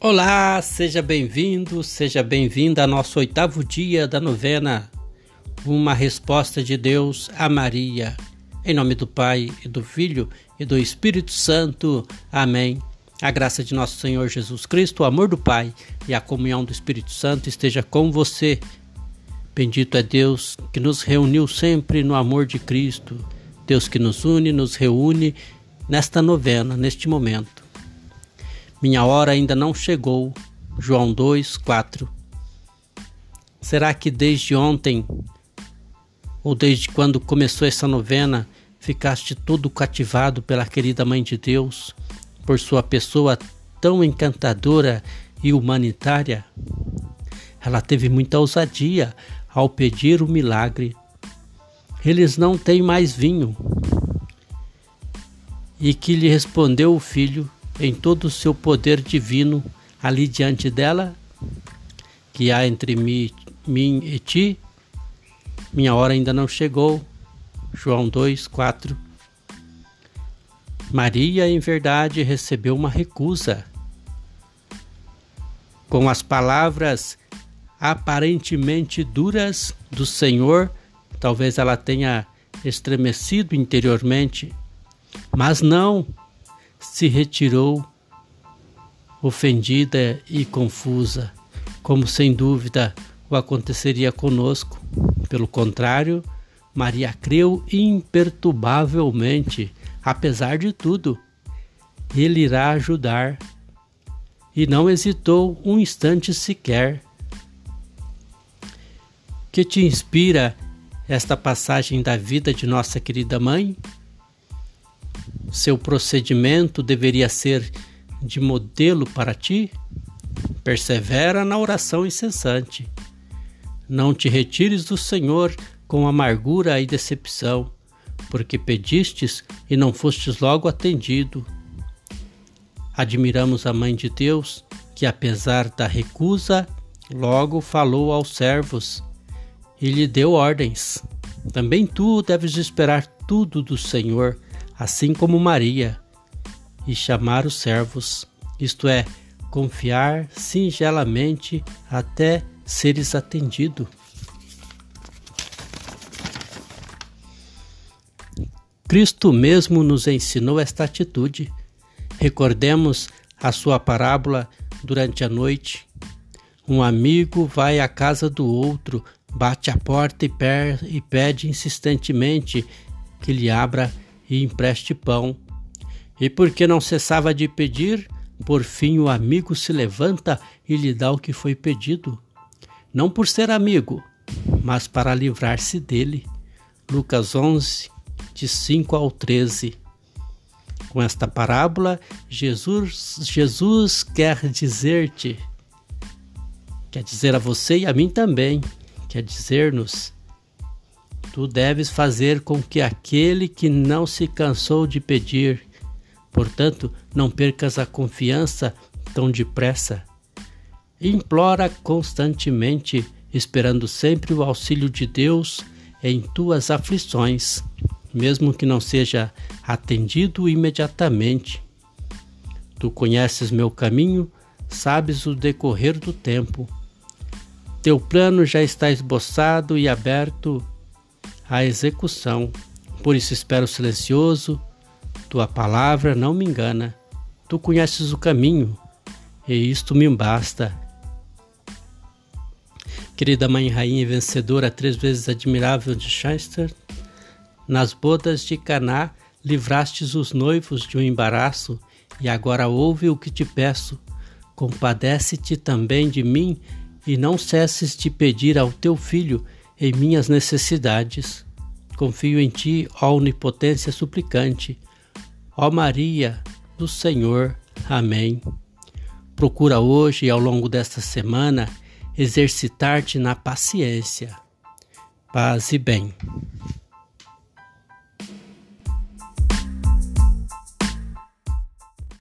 Olá, seja bem-vindo, seja bem-vinda ao nosso oitavo dia da novena. Uma resposta de Deus a Maria. Em nome do Pai, e do Filho e do Espírito Santo. Amém. A graça de nosso Senhor Jesus Cristo, o amor do Pai e a comunhão do Espírito Santo esteja com você. Bendito é Deus que nos reuniu sempre no amor de Cristo. Deus que nos une, nos reúne nesta novena, neste momento. Minha hora ainda não chegou. João 2, 4. Será que desde ontem, ou desde quando começou essa novena, ficaste todo cativado pela querida Mãe de Deus, por sua pessoa tão encantadora e humanitária? Ela teve muita ousadia ao pedir o milagre. Eles não têm mais vinho. E que lhe respondeu o filho: em todo o seu poder divino ali diante dela, que há entre mim, mim e ti. Minha hora ainda não chegou. João 2, 4. Maria, em verdade, recebeu uma recusa. Com as palavras aparentemente duras do Senhor, talvez ela tenha estremecido interiormente, mas não se retirou ofendida e confusa, como sem dúvida o aconteceria conosco. Pelo contrário, Maria creu imperturbavelmente, apesar de tudo. Ele irá ajudar. E não hesitou um instante sequer. Que te inspira esta passagem da vida de nossa querida mãe? Seu procedimento deveria ser de modelo para ti? Persevera na oração incessante. Não te retires do Senhor com amargura e decepção, porque pedistes e não fostes logo atendido. Admiramos a Mãe de Deus, que apesar da recusa, logo falou aos servos e lhe deu ordens. Também tu deves esperar tudo do Senhor assim como Maria, e chamar os servos, isto é, confiar singelamente até seres atendido. Cristo mesmo nos ensinou esta atitude. Recordemos a sua parábola durante a noite. Um amigo vai à casa do outro, bate a porta e, pede insistentemente que lhe abra e empreste pão. E porque não cessava de pedir, por fim o amigo se levanta e lhe dá o que foi pedido. Não por ser amigo, mas para livrar-se dele. Lucas 11, de 5 ao 13. Com esta parábola, Jesus, Jesus quer dizer-te, quer dizer a você e a mim também, quer dizer-nos Tu deves fazer com que aquele que não se cansou de pedir, portanto, não percas a confiança tão depressa. Implora constantemente, esperando sempre o auxílio de Deus em tuas aflições, mesmo que não seja atendido imediatamente. Tu conheces meu caminho, sabes o decorrer do tempo. Teu plano já está esboçado e aberto a execução. Por isso espero silencioso, tua palavra não me engana. Tu conheces o caminho, e isto me basta. Querida Mãe Rainha vencedora, três vezes admirável de Chester, nas bodas de Caná livrastes os noivos de um embaraço, e agora ouve o que te peço. Compadece-te também de mim, e não cesses de pedir ao teu filho em minhas necessidades. Confio em ti, ó onipotência suplicante. Ó Maria do Senhor. Amém. Procura hoje e ao longo desta semana exercitar-te na paciência. Paz e bem.